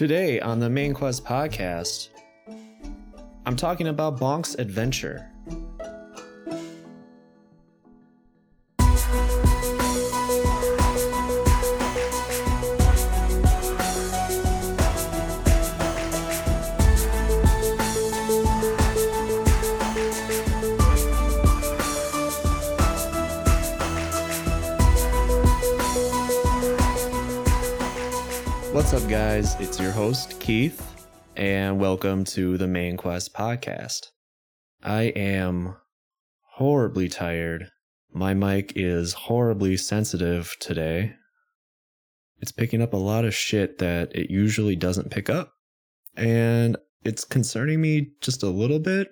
Today on the Main Quest podcast, I'm talking about Bonk's adventure. Guys? It's your host, Keith, and welcome to the Main Quest podcast. I am horribly tired. My mic is horribly sensitive today. It's picking up a lot of shit that it usually doesn't pick up, and it's concerning me just a little bit,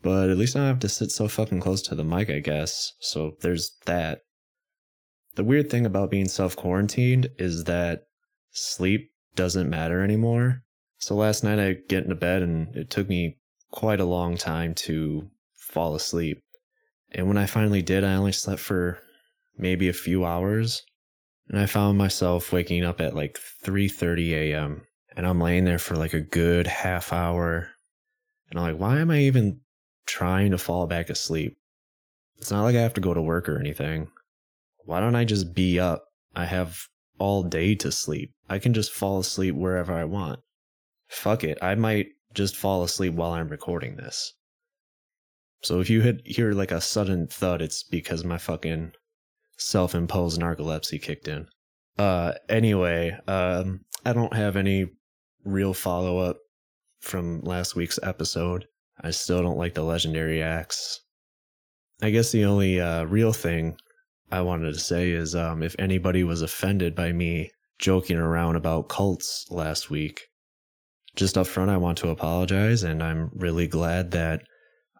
but at least I don't have to sit so fucking close to the mic, I guess. So there's that. The weird thing about being self quarantined is that sleep doesn't matter anymore. So last night I get into bed and it took me quite a long time to fall asleep. And when I finally did, I only slept for maybe a few hours. And I found myself waking up at like 3:30 a.m. and I'm laying there for like a good half hour. And I'm like, why am I even trying to fall back asleep? It's not like I have to go to work or anything. Why don't I just be up? I have all day to sleep. I can just fall asleep wherever I want. Fuck it, I might just fall asleep while I'm recording this. So if you hit, hear like a sudden thud, it's because my fucking self-imposed narcolepsy kicked in. Uh, anyway, um, I don't have any real follow-up from last week's episode. I still don't like the legendary axe. I guess the only uh, real thing I wanted to say is um, if anybody was offended by me joking around about cults last week, just up front, I want to apologize. And I'm really glad that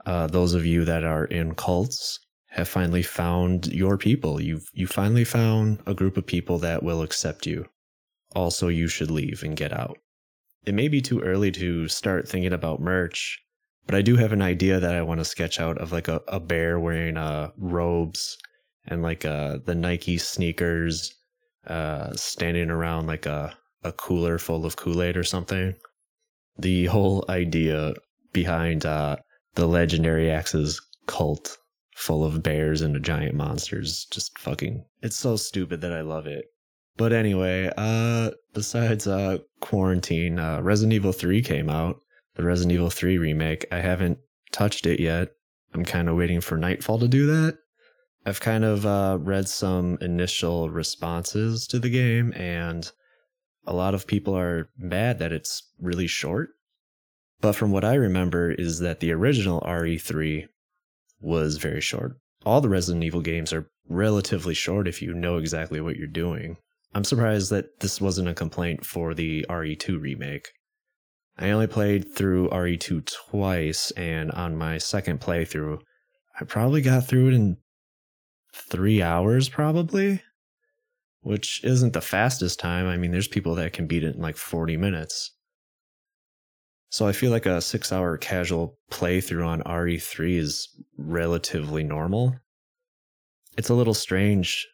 uh, those of you that are in cults have finally found your people. You've you finally found a group of people that will accept you. Also, you should leave and get out. It may be too early to start thinking about merch, but I do have an idea that I want to sketch out of like a, a bear wearing uh, robes and like uh the Nike sneakers uh standing around like a a cooler full of Kool-Aid or something. The whole idea behind uh the legendary axes cult full of bears and giant monsters just fucking it's so stupid that I love it. But anyway, uh besides uh quarantine, uh Resident Evil 3 came out. The Resident Evil 3 remake. I haven't touched it yet. I'm kind of waiting for Nightfall to do that. I've kind of uh, read some initial responses to the game, and a lot of people are mad that it's really short. But from what I remember, is that the original RE3 was very short. All the Resident Evil games are relatively short if you know exactly what you're doing. I'm surprised that this wasn't a complaint for the RE2 remake. I only played through RE2 twice, and on my second playthrough, I probably got through it in three hours probably, which isn't the fastest time. I mean, there's people that can beat it in like 40 minutes. So I feel like a six hour casual playthrough on RE3 is relatively normal. It's a little strange.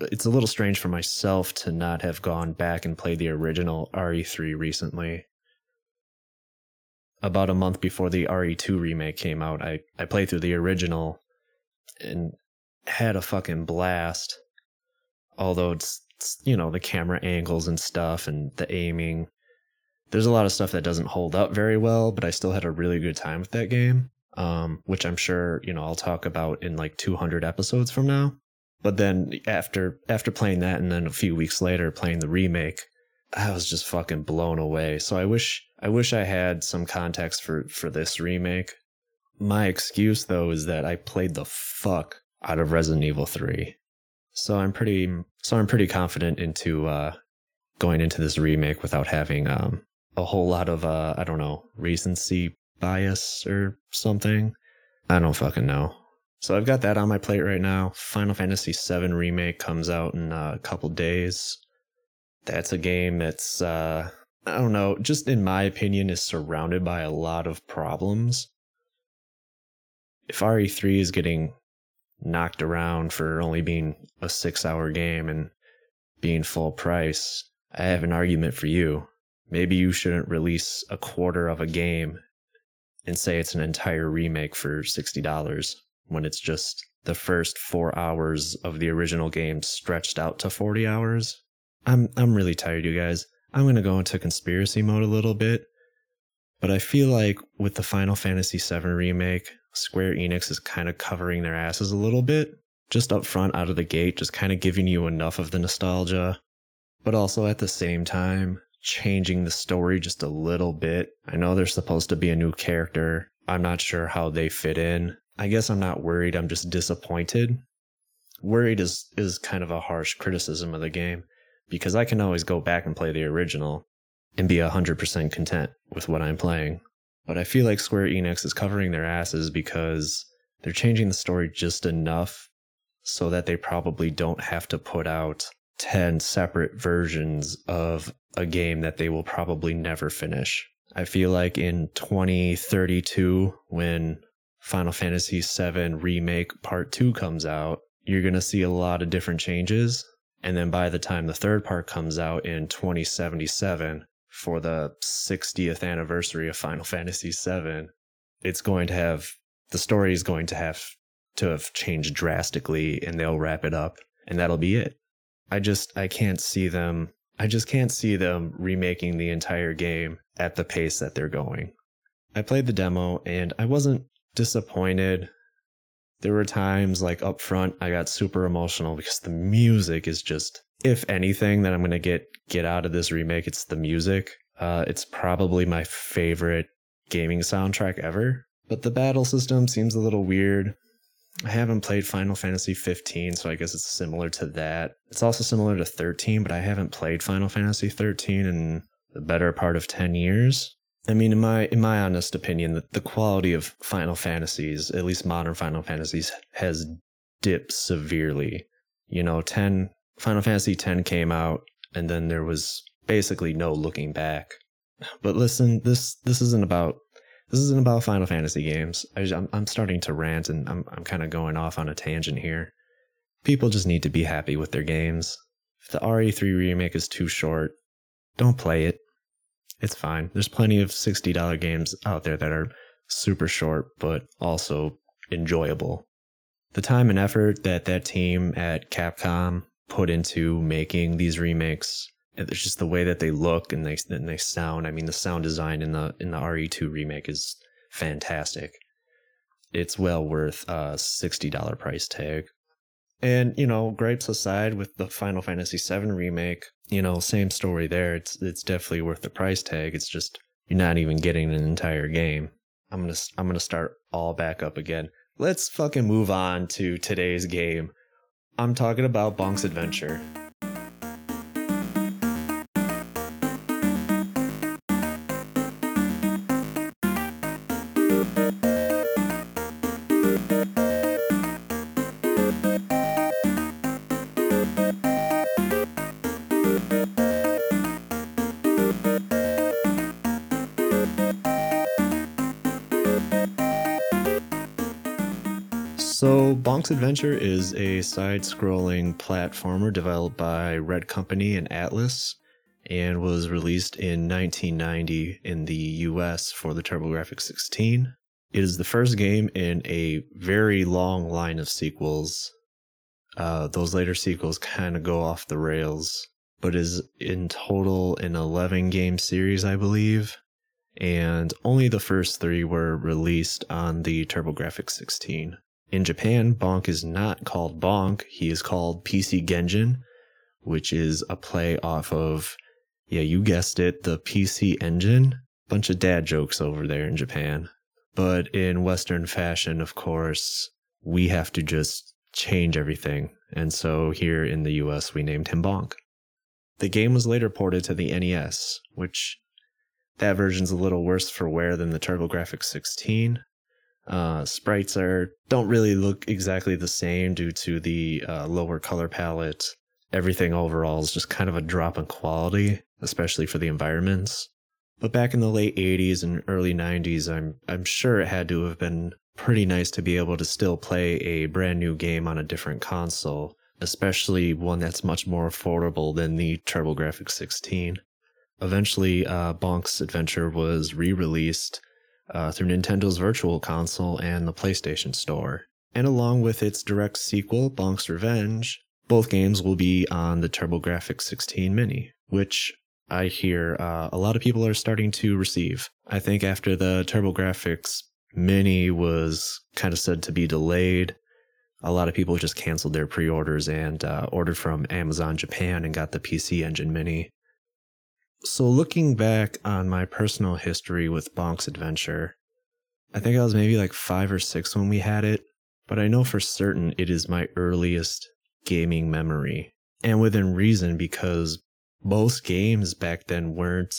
It's a little strange for myself to not have gone back and played the original RE3 recently. About a month before the RE2 remake came out, I, I played through the original and had a fucking blast. Although it's, it's, you know, the camera angles and stuff and the aiming. There's a lot of stuff that doesn't hold up very well, but I still had a really good time with that game. Um, which I'm sure, you know, I'll talk about in like 200 episodes from now. But then after after playing that and then a few weeks later playing the remake, I was just fucking blown away. So I wish I wish I had some context for for this remake. My excuse though is that I played the fuck out of Resident Evil 3. So I'm pretty so I'm pretty confident into uh going into this remake without having um a whole lot of uh I don't know, recency bias or something. I don't fucking know. So I've got that on my plate right now. Final Fantasy VII remake comes out in a couple days. That's a game that's uh I don't know, just in my opinion is surrounded by a lot of problems. If RE3 is getting knocked around for only being a six hour game and being full price, I have an argument for you. maybe you shouldn't release a quarter of a game and say it's an entire remake for $60 when it's just the first 4 hours of the original game stretched out to 40 hours. I'm I'm really tired you guys. I'm going to go into conspiracy mode a little bit. But I feel like with the Final Fantasy VII remake, Square Enix is kind of covering their asses a little bit, just up front out of the gate, just kind of giving you enough of the nostalgia, but also at the same time changing the story just a little bit. I know there's supposed to be a new character. I'm not sure how they fit in. I guess I'm not worried, I'm just disappointed. Worried is is kind of a harsh criticism of the game because I can always go back and play the original and be 100% content with what I'm playing. But I feel like Square Enix is covering their asses because they're changing the story just enough so that they probably don't have to put out 10 separate versions of a game that they will probably never finish. I feel like in 2032, when Final Fantasy VII Remake Part 2 comes out, you're going to see a lot of different changes. And then by the time the third part comes out in 2077, for the 60th anniversary of Final Fantasy VII, it's going to have the story is going to have to have changed drastically and they'll wrap it up and that'll be it. I just I can't see them I just can't see them remaking the entire game at the pace that they're going. I played the demo and I wasn't disappointed. There were times like up front I got super emotional because the music is just if anything that I'm to get get out of this remake it's the music. Uh, it's probably my favorite gaming soundtrack ever. But the battle system seems a little weird. I haven't played Final Fantasy 15, so I guess it's similar to that. It's also similar to 13, but I haven't played Final Fantasy 13 in the better part of 10 years. I mean, in my in my honest opinion, the, the quality of Final Fantasies, at least modern Final Fantasies, has dipped severely. You know, 10 Final Fantasy 10 came out, and then there was basically no looking back. But listen, this this isn't about this isn't about Final Fantasy games. I, am I'm starting to rant and I'm, I'm kind of going off on a tangent here. People just need to be happy with their games. If the RE3 remake is too short, don't play it. It's fine. There's plenty of $60 games out there that are super short, but also enjoyable. The time and effort that that team at Capcom put into making these remakes it's just the way that they look and they and they sound. I mean, the sound design in the in the RE2 remake is fantastic. It's well worth a sixty dollar price tag. And you know, gripes aside, with the Final Fantasy VII remake, you know, same story there. It's it's definitely worth the price tag. It's just you're not even getting an entire game. I'm gonna I'm gonna start all back up again. Let's fucking move on to today's game. I'm talking about Bonk's Adventure. So, Bonk's Adventure is a side scrolling platformer developed by Red Company and Atlus and was released in 1990 in the US for the TurboGrafx 16. It is the first game in a very long line of sequels. Uh, those later sequels kind of go off the rails, but is in total an 11 game series, I believe. And only the first three were released on the TurboGrafx 16. In Japan, Bonk is not called Bonk. He is called PC Genjin, which is a play off of, yeah, you guessed it, the PC Engine. Bunch of dad jokes over there in Japan. But in Western fashion, of course, we have to just change everything. And so here in the US, we named him Bonk. The game was later ported to the NES, which that version's a little worse for wear than the TurboGrafx 16, uh, sprites are don't really look exactly the same due to the uh, lower color palette. Everything overall is just kind of a drop in quality, especially for the environments. But back in the late 80s and early 90s, I'm I'm sure it had to have been pretty nice to be able to still play a brand new game on a different console, especially one that's much more affordable than the TurboGrafx 16. Eventually, uh, Bonk's Adventure was re released uh, through Nintendo's Virtual Console and the PlayStation Store. And along with its direct sequel, Bonk's Revenge, both games will be on the TurboGrafx 16 Mini, which I hear uh, a lot of people are starting to receive. I think after the TurboGrafx Mini was kind of said to be delayed, a lot of people just canceled their pre orders and uh, ordered from Amazon Japan and got the PC Engine Mini. So, looking back on my personal history with Bonk's Adventure, I think I was maybe like five or six when we had it, but I know for certain it is my earliest gaming memory. And within reason because most games back then weren't,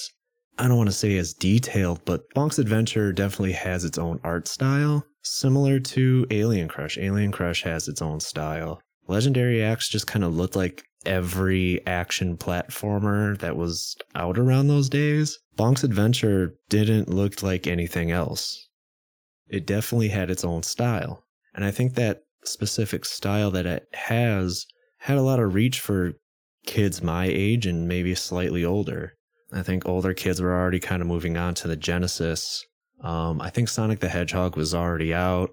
I don't want to say as detailed, but Bonk's Adventure definitely has its own art style, similar to Alien Crush. Alien Crush has its own style. Legendary Axe just kind of looked like every action platformer that was out around those days. Bonk's Adventure didn't look like anything else. It definitely had its own style. And I think that specific style that it has had a lot of reach for kids my age and maybe slightly older. I think older kids were already kind of moving on to the Genesis. Um, I think Sonic the Hedgehog was already out,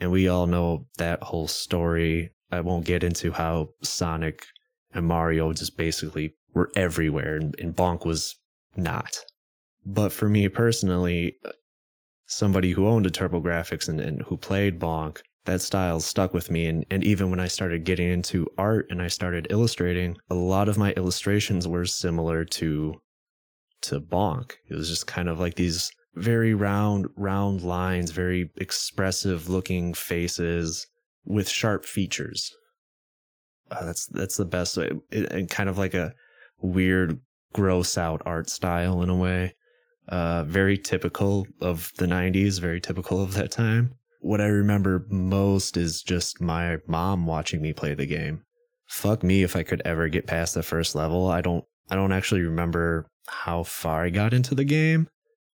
and we all know that whole story. I won't get into how Sonic and Mario just basically were everywhere, and, and Bonk was not. But for me personally, uh, somebody who owned a TurboGrafx and, and who played Bonk, that style stuck with me. And, and even when I started getting into art and I started illustrating, a lot of my illustrations were similar to to Bonk. It was just kind of like these very round, round lines, very expressive looking faces with sharp features. Uh, that's that's the best way, it, and kind of like a weird, gross out art style in a way. Uh, very typical of the '90s, very typical of that time what I remember most is just my mom watching me play the game. Fuck me if I could ever get past the first level. I don't I don't actually remember how far I got into the game.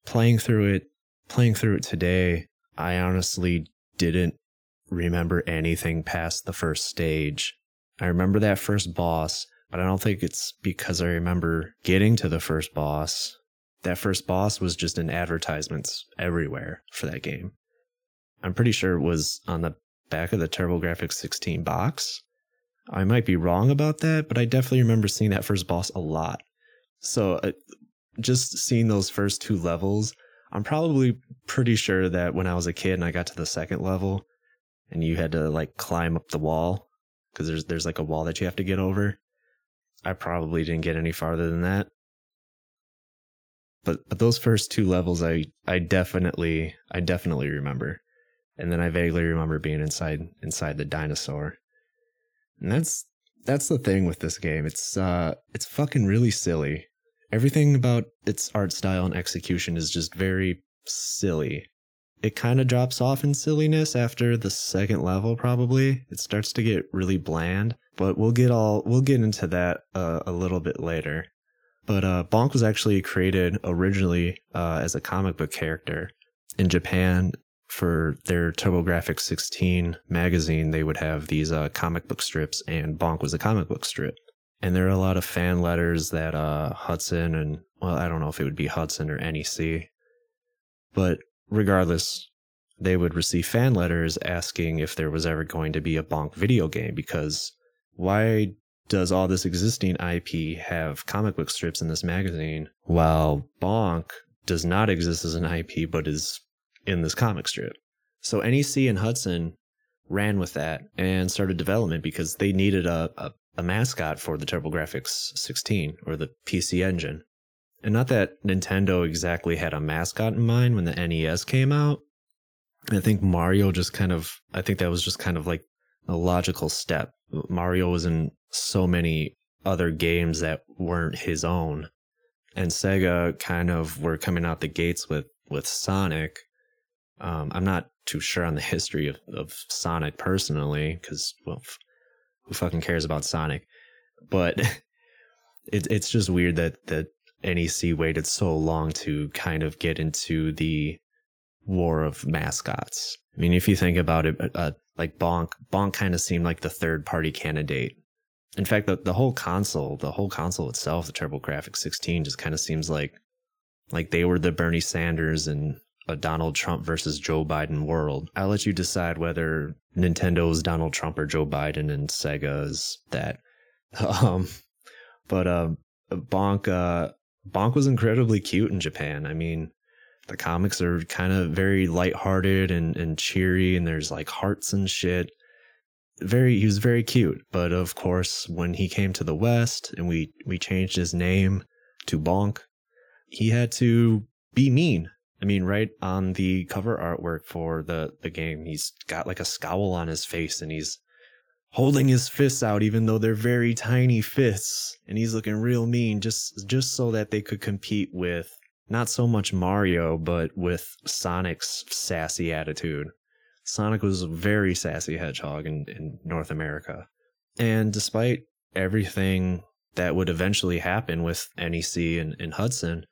Playing through it playing through it today, I honestly didn't remember anything past the first stage. I remember that first boss, but I don't think it's because I remember getting to the first boss. That first boss was just in advertisements everywhere for that game. I'm pretty sure it was on the back of the TurboGrafx 16 box. I might be wrong about that, but I definitely remember seeing that first boss a lot. So uh, just seeing those first two levels, I'm probably pretty sure that when I was a kid and I got to the second level and you had to like climb up the wall because there's there's like a wall that you have to get over. I probably didn't get any farther than that. But but those first two levels I I definitely I definitely remember and then I vaguely remember being inside inside the dinosaur. And that's that's the thing with this game. It's uh it's fucking really silly. Everything about its art style and execution is just very silly. It kind of drops off in silliness after the second level probably. It starts to get really bland, but we'll get all we'll get into that uh, a little bit later. But uh, Bonk was actually created originally uh, as a comic book character in Japan for their TurboGrafx 16 magazine, they would have these uh, comic book strips, and Bonk was a comic book strip. And there are a lot of fan letters that uh, Hudson and, well, I don't know if it would be Hudson or NEC, but regardless, they would receive fan letters asking if there was ever going to be a Bonk video game because why does all this existing IP have comic book strips in this magazine while Bonk does not exist as an IP but is in this comic strip. So NEC and Hudson ran with that and started development because they needed a, a, a mascot for the TurboGrafx 16 or the PC Engine. And not that Nintendo exactly had a mascot in mind when the NES came out. I think Mario just kind of, I think that was just kind of like a logical step. Mario was in so many other games that weren't his own. And Sega kind of were coming out the gates with, with Sonic um, I'm not too sure on the history of, of Sonic personally, because well, who fucking cares about Sonic? But it, it's just weird that that NEC waited so long to kind of get into the war of mascots. I mean, if you think about it, uh, like Bonk, Bonk kind of seemed like the third party candidate in fact, the, the whole console, the whole console itself, the TurboGrafx 16 just kind of seems like like they were the Bernie Sanders and a Donald Trump versus Joe Biden world. I'll let you decide whether Nintendo's Donald Trump or Joe Biden and Sega's that. Um, but uh, Bonk uh, Bonk was incredibly cute in Japan. I mean, the comics are kind of very lighthearted and and cheery, and there's like hearts and shit. Very, he was very cute. But of course, when he came to the West and we we changed his name to Bonk, he had to be mean I mean, right on the cover artwork for the the game, he's got like a scowl on his face and he's holding his fists out even though they're very tiny fists and he's looking real mean just just so that they could compete with not so much Mario but with Sonic's sassy attitude. Sonic was a very sassy hedgehog in, in North America. And despite everything that would eventually happen with NEC and, and Hudson,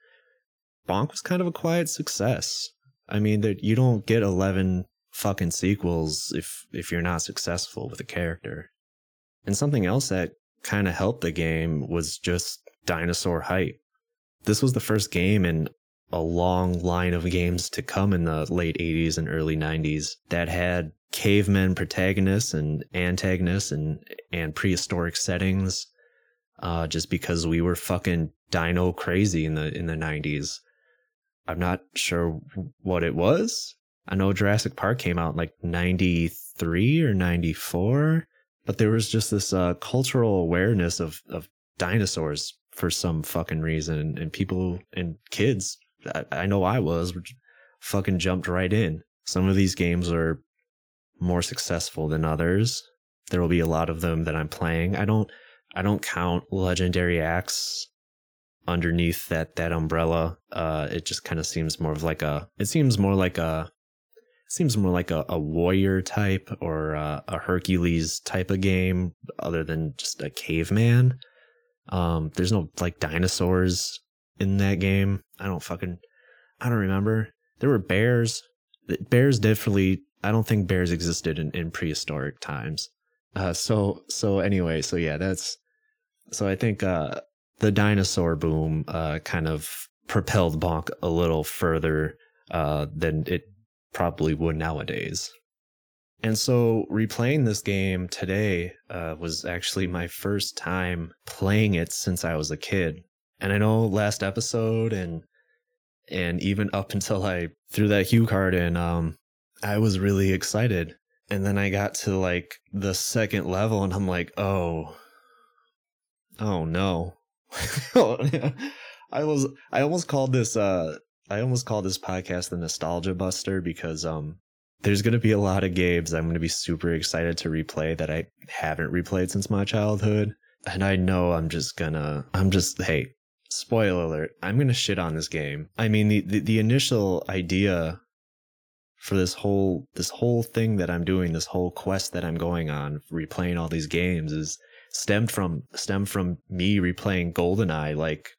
Bonk was kind of a quiet success. I mean, that you don't get 11 fucking sequels if if you're not successful with a character. And something else that kind of helped the game was just dinosaur hype. This was the first game in a long line of games to come in the late 80s and early 90s that had cavemen protagonists and antagonists and and prehistoric settings uh, just because we were fucking dino crazy in the in the 90s I'm not sure what it was. I know Jurassic Park came out like 93 or 94, but there was just this uh, cultural awareness of, of dinosaurs for some fucking reason. And people and kids, I, I know I was, fucking jumped right in. Some of these games are more successful than others. There will be a lot of them that I'm playing. I don't I don't count Legendary Axe underneath that that umbrella uh it just kind of seems more of like a it seems more like a seems more like a, a warrior type or a, a hercules type of game other than just a caveman. Um there's no like dinosaurs in that game. I don't fucking i don't remember. There were bears. Bears definitely i don't think bears existed in, in prehistoric times. Uh so so anyway so yeah that's so i think uh the dinosaur boom uh, kind of propelled Bonk a little further uh, than it probably would nowadays. And so replaying this game today uh, was actually my first time playing it since I was a kid. And I know last episode and and even up until I threw that HuCard in, um, I was really excited. And then I got to like the second level and I'm like, oh, oh no. I was I almost called this uh I almost call this podcast the nostalgia buster because um there's going to be a lot of games I'm going to be super excited to replay that I haven't replayed since my childhood and I know I'm just to I'm just hey spoiler alert I'm to shit on this game. I mean the, the the initial idea for this whole this whole thing that I'm doing this whole quest that I'm going on replaying all these games is stemmed from stemmed from me replaying GoldenEye like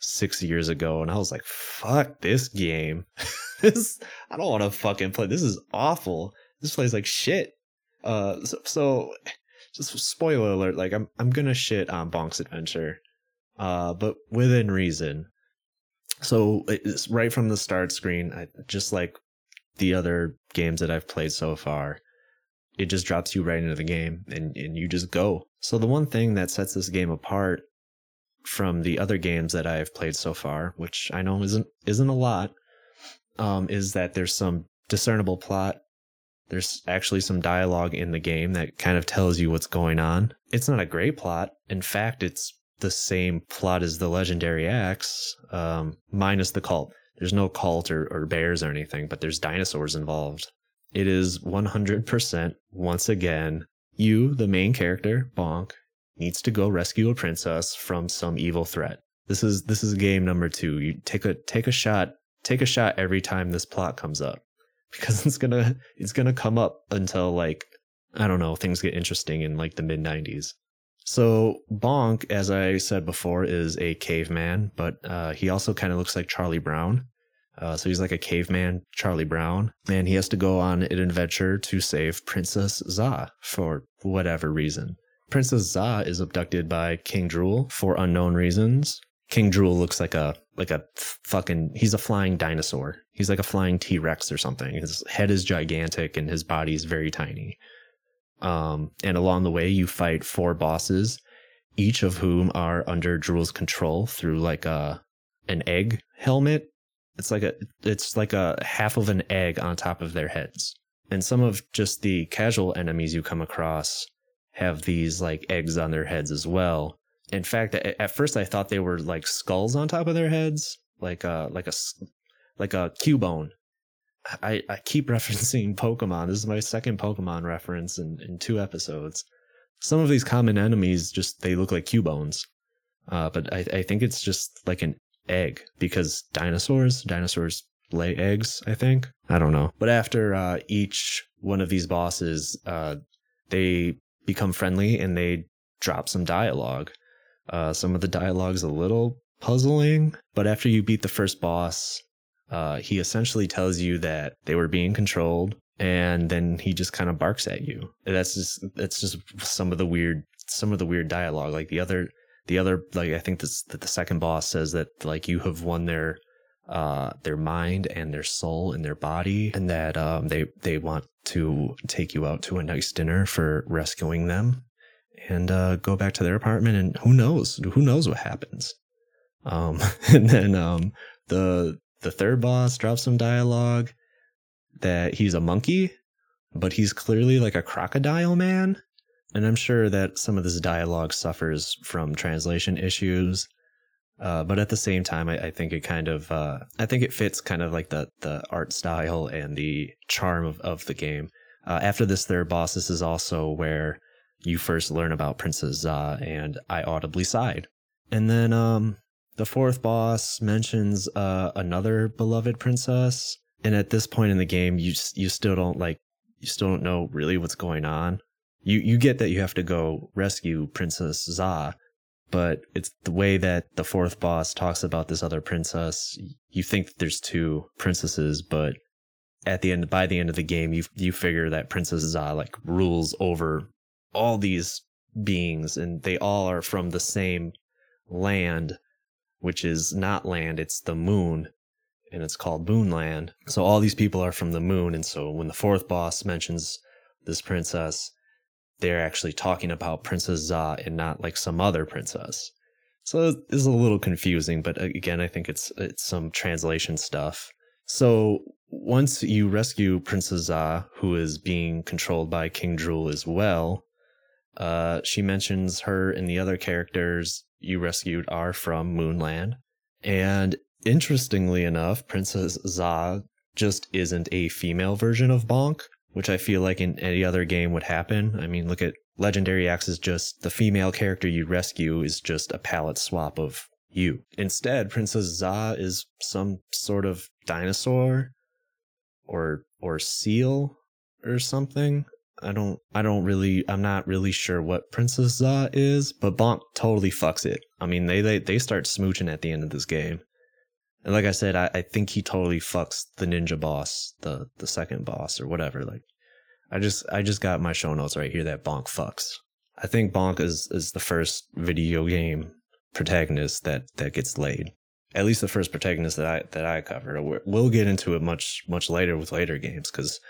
six years ago, and I was like, "Fuck this game! this I don't want to fucking play. This is awful. This plays like shit." Uh, so, so just spoiler alert, like I'm I'm gonna shit on Bonk's Adventure, uh, but within reason. So it's right from the start screen, I, just like the other games that I've played so far it just drops you right into the game and, and you just go. So the one thing that sets this game apart from the other games that I've played so far, which I know isn't isn't a lot, um, is that there's some discernible plot. There's actually some dialogue in the game that kind of tells you what's going on. It's not a great plot. In fact, it's the same plot as the legendary axe, um, minus the cult. There's no cult or, or bears or anything, but there's dinosaurs involved. It is 100% once again you, the main character, Bonk, needs to go rescue a princess from some evil threat. This is this is game number 2. You take a take a shot, take a shot every time this plot comes up because it's to it's to come up until like I don't know, things get interesting in like the mid 90s. So Bonk, as I said before, is a caveman, but uh, he also kind of looks like Charlie Brown. Uh, so he's like a caveman, Charlie Brown, and he has to go on an adventure to save Princess Za for whatever reason. Princess Za is abducted by King Drool for unknown reasons. King Drool looks like a like a fucking he's a flying dinosaur. He's like a flying T-Rex or something. His head is gigantic and his body is very tiny. Um, and along the way you fight four bosses, each of whom are under Drool's control through like a an egg helmet. It's like a it's like a half of an egg on top of their heads. And some of just the casual enemies you come across have these like eggs on their heads as well. In fact, at first I thought they were like skulls on top of their heads, like a like a like a Cubone. I, I keep referencing Pokemon. This is my second Pokemon reference in, in two episodes. Some of these common enemies just they look like Cubones. Uh, but I, I think it's just like an egg because dinosaurs, dinosaurs lay eggs, I think. I don't know. But after uh, each one of these bosses, uh, they become friendly and they drop some dialogue. Uh, some of the dialogue's a little puzzling, but after you beat the first boss, uh, he essentially tells you that they were being controlled, and then he just kind of barks at you. That's just that's just some of the weird some of the weird dialogue. Like the other the other like I think this that the second boss says that like you have won their uh, their mind and their soul and their body, and that um, they they want to take you out to a nice dinner for rescuing them, and uh, go back to their apartment. And who knows? Who knows what happens? Um, and then um, the the third boss drops some dialogue that he's a monkey, but he's clearly like a crocodile man. And I'm sure that some of this dialogue suffers from translation issues. Uh, but at the same time, I, I think it kind of, uh, I think it fits kind of like the the art style and the charm of, of the game. Uh, after this third boss, this is also where you first learn about Princess Za, and I audibly sighed. And then um, the fourth boss mentions uh, another beloved princess, and at this point in the game, you you still don't like, you still don't know really what's going on. You you get that you have to go rescue Princess Za, but it's the way that the fourth boss talks about this other princess. You think there's two princesses, but at the end, by the end of the game, you you figure that Princess Za like rules over all these beings, and they all are from the same land, which is not land; it's the moon, and it's called Moonland. So all these people are from the moon, and so when the fourth boss mentions this princess, they're actually talking about Princess Za and not like some other princess. So it's a little confusing, but again, I think it's it's some translation stuff. So once you rescue Princess Za, who is being controlled by King Drool as well, uh, she mentions her and the other characters you rescued are from Moonland. And interestingly enough, Princess Za just isn't a female version of Bonk which I feel like in any other game would happen. I mean, look at Legendary Axe is just the female character you rescue is just a palette swap of you. Instead, Princess Za is some sort of dinosaur or or seal or something. I don't I don't really I'm not really sure what Princess Za is, but Bonk totally fucks it. I mean they they, they start smooching at the end of this game. And like I said, I, I think he totally fucks the ninja boss, the the second boss or whatever. Like I just I just got my show notes right here that Bonk fucks. I think Bonk is is the first video game protagonist that that gets laid. At least the first protagonist that I that I covered. We'll get into it much much later with later games because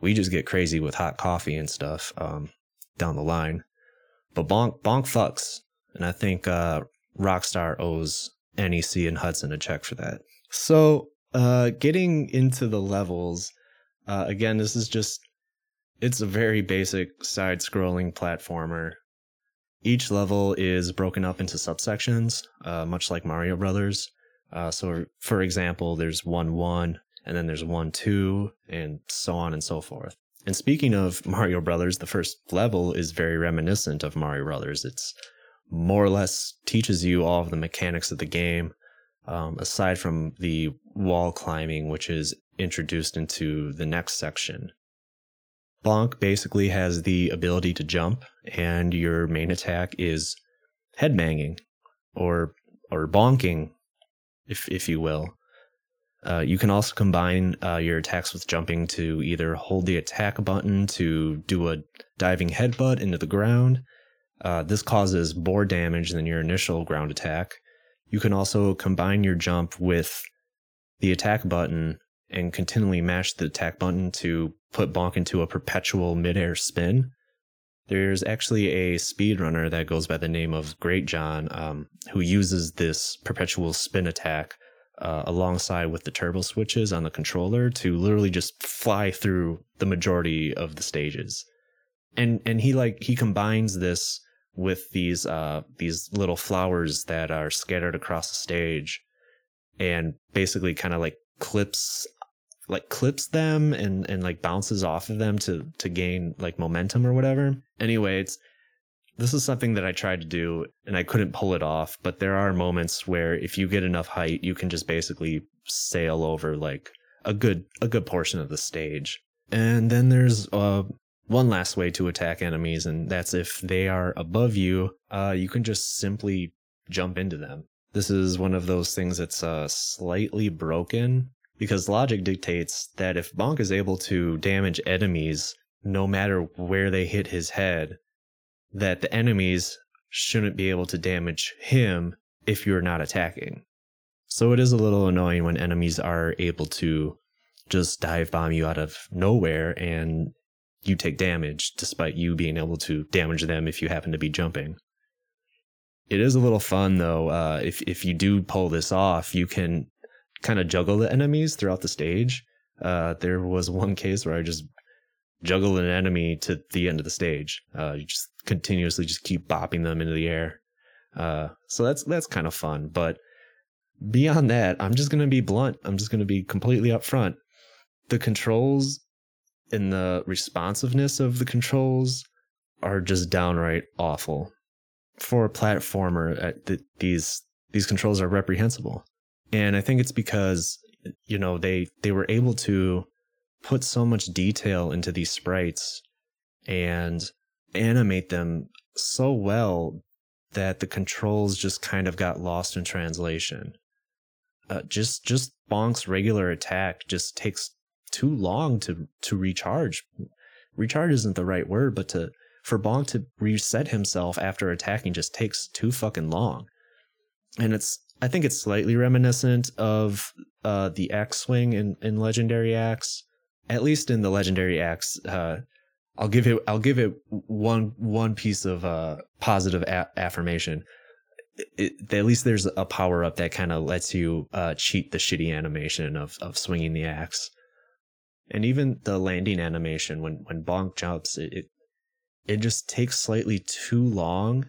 we just get crazy with hot coffee and stuff um, down the line. But Bonk Bonk fucks, and I think uh, Rockstar owes NEC and Hudson a check for that. So, uh, getting into the levels, uh, again, this is just, it's a very basic side scrolling platformer. Each level is broken up into subsections, uh, much like Mario Brothers. Uh, so, for example, there's 1 1, and then there's 1 2, and so on and so forth. And speaking of Mario Brothers, the first level is very reminiscent of Mario Brothers. It's more or less teaches you all of the mechanics of the game, um, aside from the wall climbing, which is introduced into the next section. Bonk basically has the ability to jump, and your main attack is headbanging or or bonking, if if you will. Uh, you can also combine uh, your attacks with jumping to either hold the attack button to do a diving headbutt into the ground, Uh, this causes more damage than your initial ground attack. You can also combine your jump with the attack button and continually mash the attack button to put Bonk into a perpetual midair spin. There's actually a speedrunner that goes by the name of Great John um, who uses this perpetual spin attack uh, alongside with the turbo switches on the controller to literally just fly through the majority of the stages. And and he like he combines this with these uh these little flowers that are scattered across the stage and basically kind of like clips like clips them and and like bounces off of them to to gain like momentum or whatever. Anyway, it's this is something that I tried to do and I couldn't pull it off, but there are moments where if you get enough height, you can just basically sail over like a good a good portion of the stage. And then there's uh one last way to attack enemies, and that's if they are above you, uh, you can just simply jump into them. This is one of those things that's uh, slightly broken because logic dictates that if Bonk is able to damage enemies no matter where they hit his head, that the enemies shouldn't be able to damage him if you're not attacking. So it is a little annoying when enemies are able to just dive bomb you out of nowhere and you take damage despite you being able to damage them if you happen to be jumping. It is a little fun though. Uh, if if you do pull this off, you can kind of juggle the enemies throughout the stage. Uh, there was one case where I just juggled an enemy to the end of the stage. Uh, you just continuously just keep bopping them into the air. Uh, so that's that's kind of fun. But beyond that, I'm just gonna be blunt. I'm just gonna be completely upfront. The controls and the responsiveness of the controls are just downright awful. For a platformer, uh, th- these these controls are reprehensible, and I think it's because you know they they were able to put so much detail into these sprites and animate them so well that the controls just kind of got lost in translation. Uh, just just Bonk's regular attack just takes too long to to recharge. Recharge isn't the right word, but to for Bonk to reset himself after attacking just takes too fucking long. And it's I think it's slightly reminiscent of uh, the axe swing in, in Legendary Axe. At least in the Legendary Axe, uh, I'll give it I'll give it one one piece of uh, positive a- affirmation. It, at least there's a power up that kind of lets you uh, cheat the shitty animation of of swinging the axe and even the landing animation when when Bonk jumps, it, it it just takes slightly too long,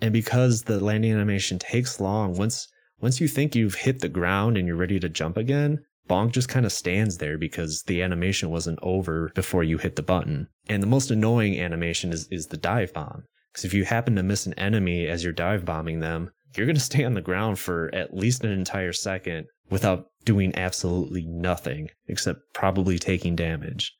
and because the landing animation takes long, once once you think you've hit the ground and you're ready to jump again, Bonk just kind of stands there because the animation wasn't over before you hit the button. And the most annoying animation is is the dive bomb. Because if you happen to miss an enemy as you're dive bombing them, you're going to stay on the ground for at least an entire second without doing absolutely nothing except probably taking damage.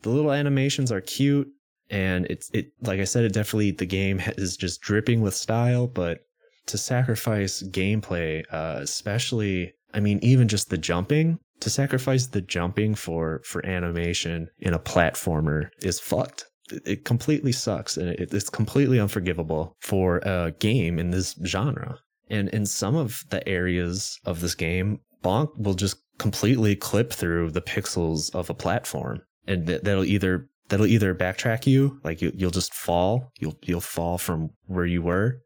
The little animations are cute and it's it like I said it definitely the game is just dripping with style but to sacrifice gameplay uh, especially I mean even just the jumping to sacrifice the jumping for for animation in a platformer is fucked it completely sucks and it's completely unforgivable for a game in this genre and in some of the areas of this game, Bonk will just completely clip through the pixels of a platform, and th- that'll either that'll either backtrack you, like you, you'll just fall, you'll you'll fall from where you were,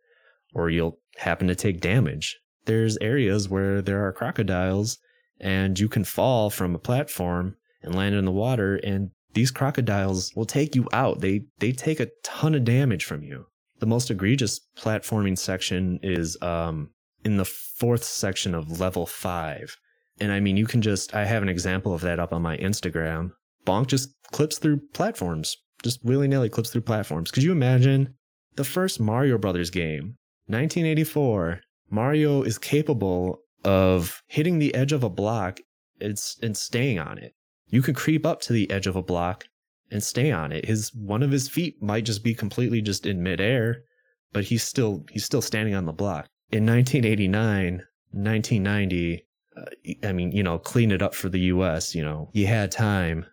or you'll happen to take damage. There's areas where there are crocodiles, and you can fall from a platform and land in the water, and these crocodiles will take you out. They they take a ton of damage from you the most egregious platforming section is um, in the fourth section of level five. And I mean, you can just, I have an example of that up on my Instagram. Bonk just clips through platforms, just willy nilly clips through platforms. Could you imagine the first Mario Brothers game, 1984? Mario is capable of hitting the edge of a block and, and staying on it. You can creep up to the edge of a block and stay on it. His one of his feet might just be completely just in midair, but he's still he's still standing on the block. In 1989, 1990, uh, I mean, you know, clean it up for the U.S. You know, you had time.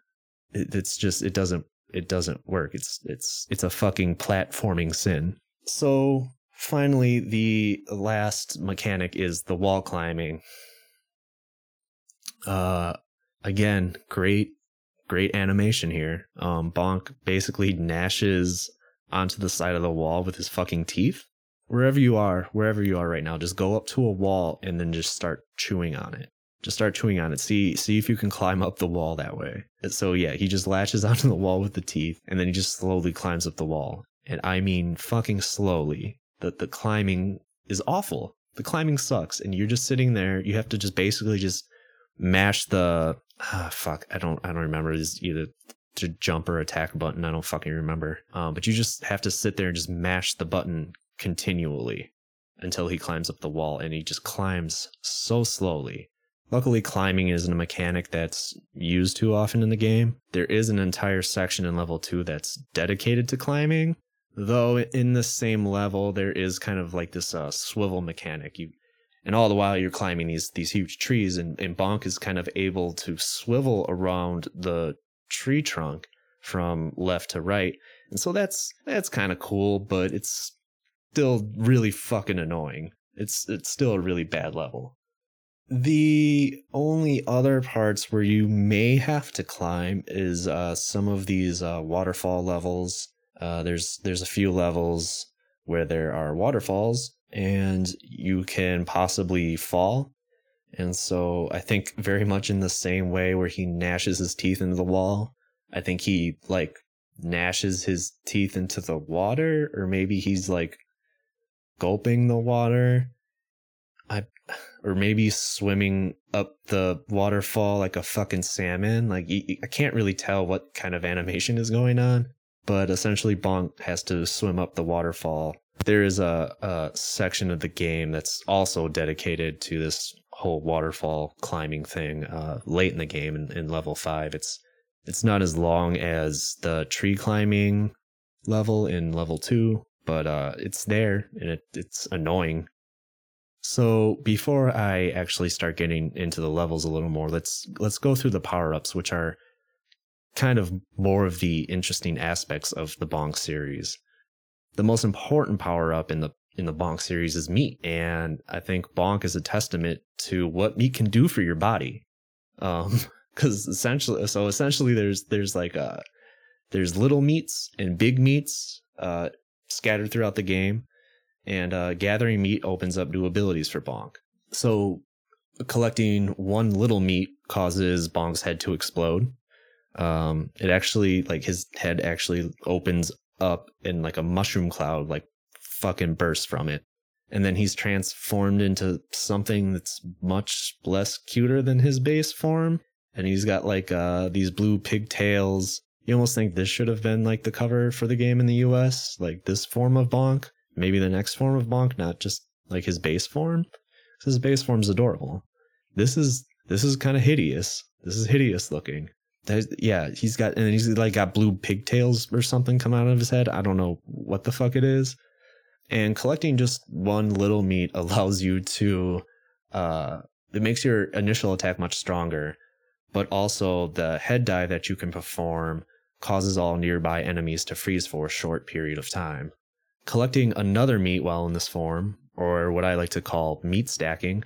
It, it's just it doesn't it doesn't work. It's it's it's a fucking platforming sin. So finally, the last mechanic is the wall climbing. Uh, again, great, great animation here. Um, Bonk basically gnashes onto the side of the wall with his fucking teeth. Wherever you are, wherever you are right now, just go up to a wall and then just start chewing on it. Just start chewing on it. See, see if you can climb up the wall that way. So yeah, he just latches onto the wall with the teeth, and then he just slowly climbs up the wall. And I mean, fucking slowly. The the climbing is awful. The climbing sucks, and you're just sitting there. You have to just basically just mash the ah, fuck. I don't I don't remember. It's either to jump or attack button. I don't fucking remember. Um, but you just have to sit there and just mash the button continually until he climbs up the wall, and he just climbs so slowly. Luckily, climbing isn't a mechanic that's used too often in the game. There is an entire section in level 2 that's dedicated to climbing, though in the same level there is kind of like this uh, swivel mechanic. You and all the while you're climbing these these huge trees and, and Bonk is kind of able to swivel around the tree trunk from left to right. And so that's that's kind of cool, but it's still really fucking annoying. It's it's still a really bad level. The only other parts where you may have to climb is uh, some of these uh, waterfall levels. Uh, there's there's a few levels where there are waterfalls and you can possibly fall. And so I think very much in the same way where he gnashes his teeth into the wall, I think he like gnashes his teeth into the water, or maybe he's like gulping the water. I or maybe swimming up the waterfall like a fucking salmon. Like I can't really tell what kind of animation is going on, but essentially Bonk has to swim up the waterfall. There is a, a section of the game that's also dedicated to this whole waterfall climbing thing. Uh, late in the game, in, in level five, it's it's not as long as the tree climbing level in level two, but uh, it's there and it, it's annoying so before I actually start getting into the levels a little more, let's let's go through the power-ups, which are kind of more of the interesting aspects of the Bonk series. The most important power-up in the in the Bonk series is meat, and I think Bonk is a testament to what meat can do for your body. Um, because essentially, so essentially, there's there's like uh there's little meats and big meats uh scattered throughout the game and uh, gathering meat opens up new abilities for Bonk. So, collecting one little meat causes Bonk's head to explode. Um, it actually, like, his head actually opens up in like a mushroom cloud, like, fucking bursts from it. And then he's transformed into something that's much less cuter than his base form. And he's got like uh, these blue pigtails. You almost think this should have been like the cover for the game in the US, like this form of Bonk maybe the next form of Bonk, not just like his base form. His base form's adorable. This is this is kind of hideous. This is hideous looking. There's, yeah, he's got and he's like got blue pigtails or something come out of his head. I don't know what the fuck it is. And collecting just one little meat allows you to uh it makes your initial attack much stronger, but also the head dive that you can perform causes all nearby enemies to freeze for a short period of time. Collecting another meat while in this form, or what I like to call meat stacking,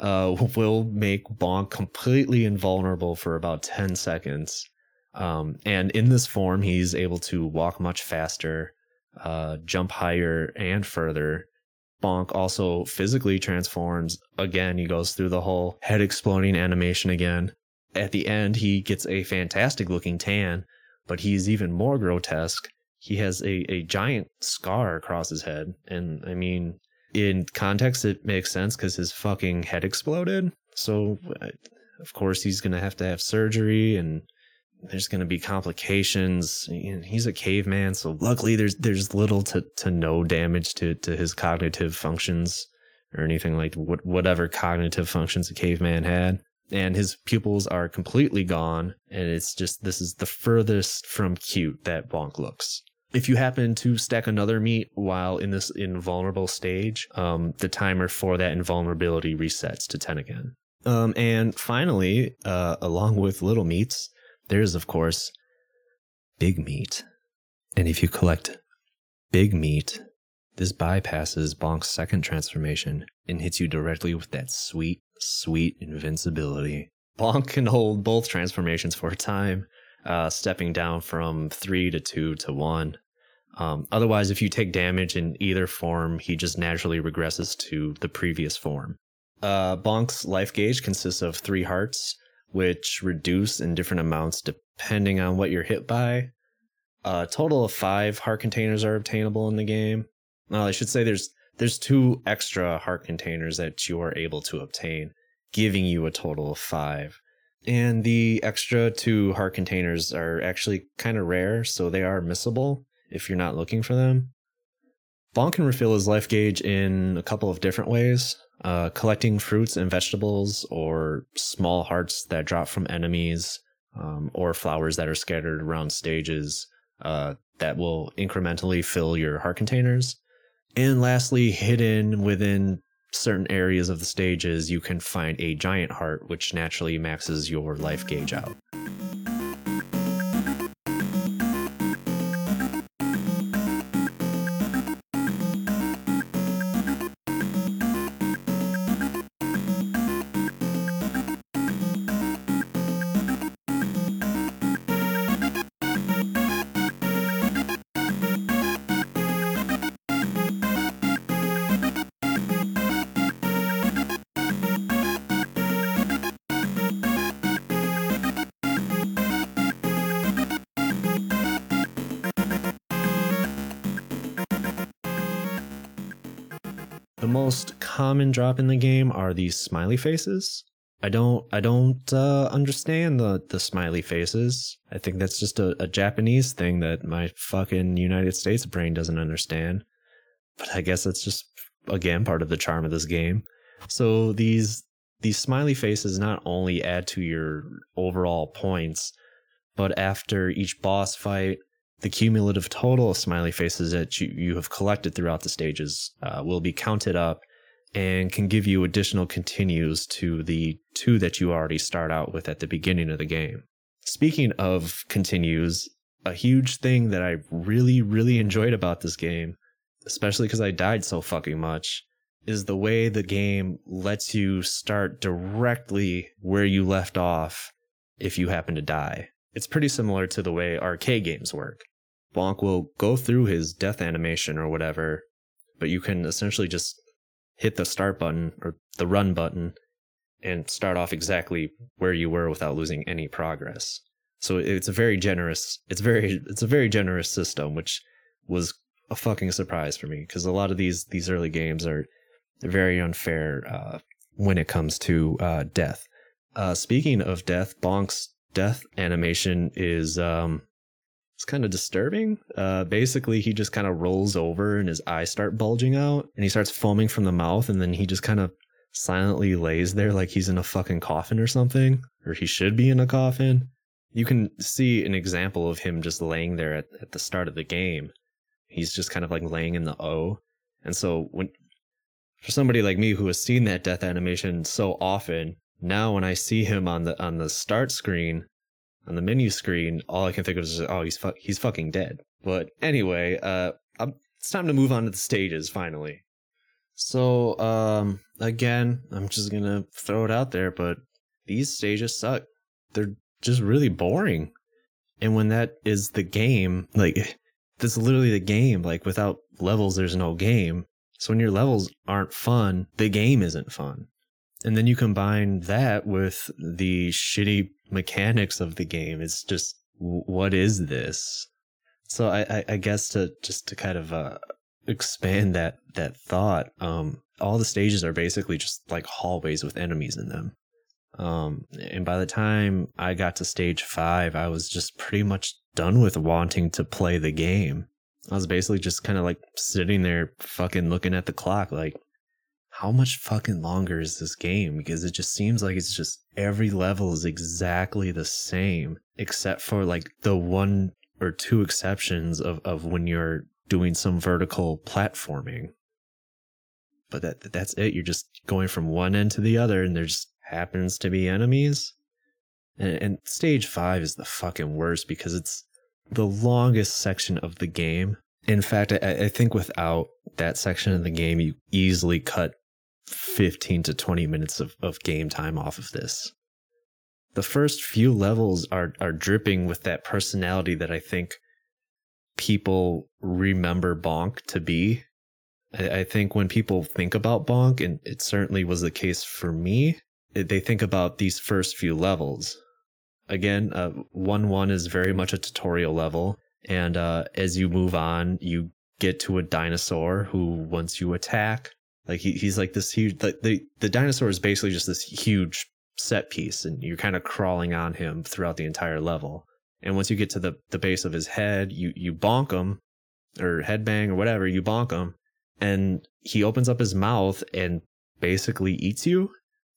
uh, will make Bonk completely invulnerable for about 10 seconds. Um, and in this form, he's able to walk much faster, uh, jump higher and further. Bonk also physically transforms. Again, he goes through the whole head exploding animation again. At the end, he gets a fantastic looking tan, but he's even more grotesque he has a, a giant scar across his head. And I mean, in context, it makes sense because his fucking head exploded. So, of course, he's going to have to have surgery and there's going to be complications. He's a caveman, so luckily there's there's little to, to no damage to, to his cognitive functions or anything like what, whatever cognitive functions a caveman had. And his pupils are completely gone, and it's just this is the furthest from cute that Bonk looks if you happen to stack another meat while in this invulnerable stage, um, the timer for that invulnerability resets to 10 again. Um, and finally, uh, along with little meats, there's, of course, big meat. And if you collect big meat, This bypasses Bonk's second transformation and hits you directly with that sweet, sweet invincibility. Bonk can hold both transformations for a time, uh, stepping down from 3 to 2 to 1. Um, otherwise, if you take damage in either form, he just naturally regresses to the previous form. Uh, Bonk's life gauge consists of three hearts, which reduce in different amounts depending on what you're hit by. A total of five heart containers are obtainable in the game. Well, I should say there's there's two extra heart containers that you are able to obtain, giving you a total of five. And the extra two heart containers are actually kind of rare, so they are missable if you're not looking for them. Bonk can refill his life gauge in a couple of different ways. Uh, collecting fruits and vegetables, or small hearts that drop from enemies, um, or flowers that are scattered around stages uh, that will incrementally fill your heart containers. And lastly, hidden within certain areas of the stages, you can find a giant heart, which naturally maxes your life gauge out. Common drop in the game are these smiley faces. I don't I don't uh, understand the the smiley faces. I think that's just a, a Japanese thing that my fucking United States brain doesn't understand. But I guess that's just again part of the charm of this game. So these these smiley faces not only add to your overall points, but after each boss fight the cumulative total of smiley faces that you, you have collected throughout the stages uh, will be counted up and can give you additional continues to the two that you already start out with at the beginning of the game. Speaking of continues, a huge thing that I really, really enjoyed about this game, especially because I died so fucking much, is the way the game lets you start directly where you left off if you happen to die. It's pretty similar to the way arcade games work. Bonk will go through his death animation or whatever, but you can essentially just hit the start button or the run button and start off exactly where you were without losing any progress. So it's a very generous it's very it's a very generous system which was a fucking surprise for me because a lot of these these early games are very unfair uh, when it comes to uh, death. Uh, speaking of death, Bonk's death animation is um, it's kind of disturbing. Uh, basically, he just kind of rolls over and his eyes start bulging out and he starts foaming from the mouth. And then he just kind of silently lays there like he's in a fucking coffin or something, or he should be in a coffin. You can see an example of him just laying there at, at the start of the game. He's just kind of like laying in the O. And so when for somebody like me who has seen that death animation so often, now when I see him on the on the start screen, on the menu screen, all I can think of is, oh, he's fu- he's fucking dead. But anyway, uh, I'm, it's time to move on to the stages finally. So, um, again, I'm just gonna throw it out there, but these stages suck. They're just really boring. And when that is the game, like, that's literally the game. Like, without levels, there's no game. So when your levels aren't fun, the game isn't fun. And then you combine that with the shitty mechanics of the game. It's just, what is this? So I, I, guess to just to kind of uh, expand that that thought, um, all the stages are basically just like hallways with enemies in them. Um, and by the time I got to stage five, I was just pretty much done with wanting to play the game. I was basically just kind of like sitting there, fucking looking at the clock, like, how much fucking longer is this game? Because it just seems like it's just every level is exactly the same, except for like the one or two exceptions of, of when you're doing some vertical platforming. But that that's it. You're just going from one end to the other, and there just happens to be enemies. And, and stage five is the fucking worst because it's the longest section of the game, In fact, I, I think without that section of the game, you easily cut 15 to 20 minutes of, of game time off of this. The first few levels are are dripping with that personality that I think people remember Bonk to be. I, I think when people think about Bonk, and it certainly was the case for me, they think about these first few levels. Again, uh, 1 1 is very much a tutorial level. And uh, as you move on, you get to a dinosaur who, once you attack, like he, he's like this huge, the, the, the dinosaur is basically just this huge set piece, and you're kind of crawling on him throughout the entire level. And once you get to the, the base of his head, you, you bonk him or headbang or whatever, you bonk him, and he opens up his mouth and basically eats you.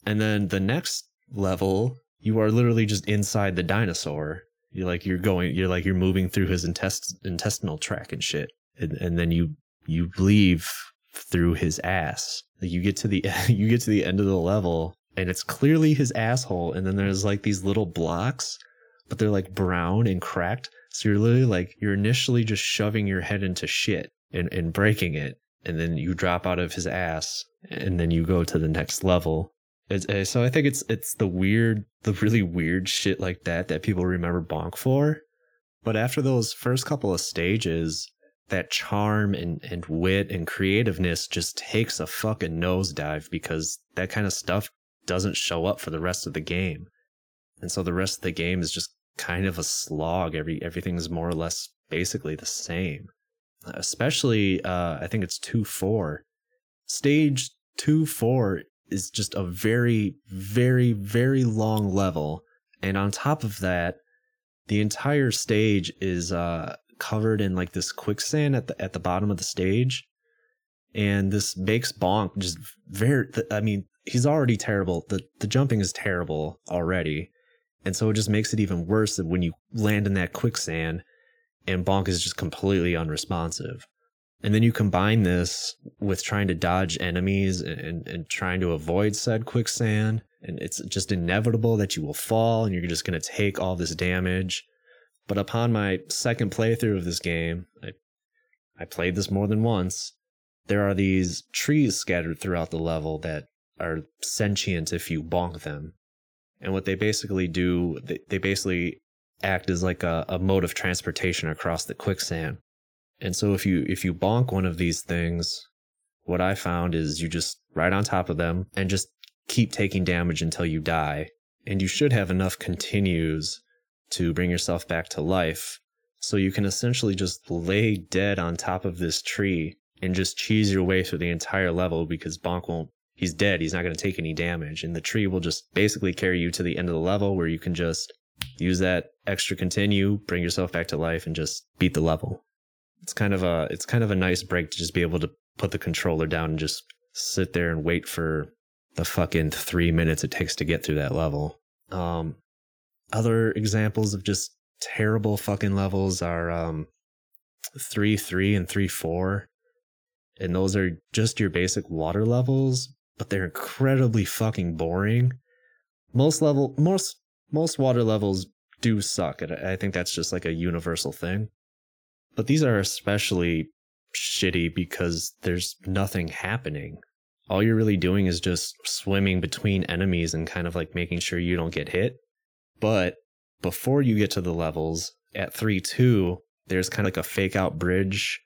And then the next level, you are literally just inside the dinosaur. You're like you're going, you're like you're moving through his intest- intestinal tract and shit, and, and then you you leave through his ass. Like you get to the you get to the end of the level, and it's clearly his asshole. And then there's like these little blocks, but they're like brown and cracked. So you're literally like you're initially just shoving your head into shit and, and breaking it, and then you drop out of his ass, and then you go to the next level it's, uh, so I think it's it's the weird, the really weird shit like that that people remember Bonk for. But after those first couple of stages, that charm and, and wit and creativeness just takes a fucking nosedive because that kind of stuff doesn't show up for the rest of the game. And so the rest of the game is just kind of a slog. Every everything's more or less basically the same. Especially uh I think it's 2 4. Stage 2 4 is just a very, very, very long level. And on top of that, the entire stage is uh, covered in like this quicksand at the at the bottom of the stage. And this makes Bonk just very I mean, he's already terrible. The the jumping is terrible already. And so it just makes it even worse that when you land in that quicksand and Bonk is just completely unresponsive. And then you combine this with trying to dodge enemies and, and trying to avoid said quicksand. And it's just inevitable that you will fall and you're just going to take all this damage. But upon my second playthrough of this game, I, I played this more than once. There are these trees scattered throughout the level that are sentient if you bonk them. And what they basically do, they, they basically act as like a, a mode of transportation across the quicksand. And so if you if you bonk one of these things, what I found is you just ride on top of them and just keep taking damage until you die. And you should have enough continues to bring yourself back to life. So you can essentially just lay dead on top of this tree and just cheese your way through the entire level because Bonk won't he's dead. He's not going to take any damage. And the tree will just basically carry you to the end of the level where you can just use that extra continue, bring yourself back to life, and just beat the level it's kind of a it's kind of a nice break to just be able to put the controller down and just sit there and wait for the fucking three minutes it takes to get through that level. Um, other examples of just terrible fucking levels are um, three three and three four, and those are just your basic water levels, but they're incredibly fucking boring. Most level most most water levels do suck, and I think that's just like a universal thing. But these are especially shitty because there's nothing happening. All you're really doing is just swimming between enemies and kind of like making sure you don't get hit. But before you get to the levels at 3 2, there's kind of like a fake out bridge.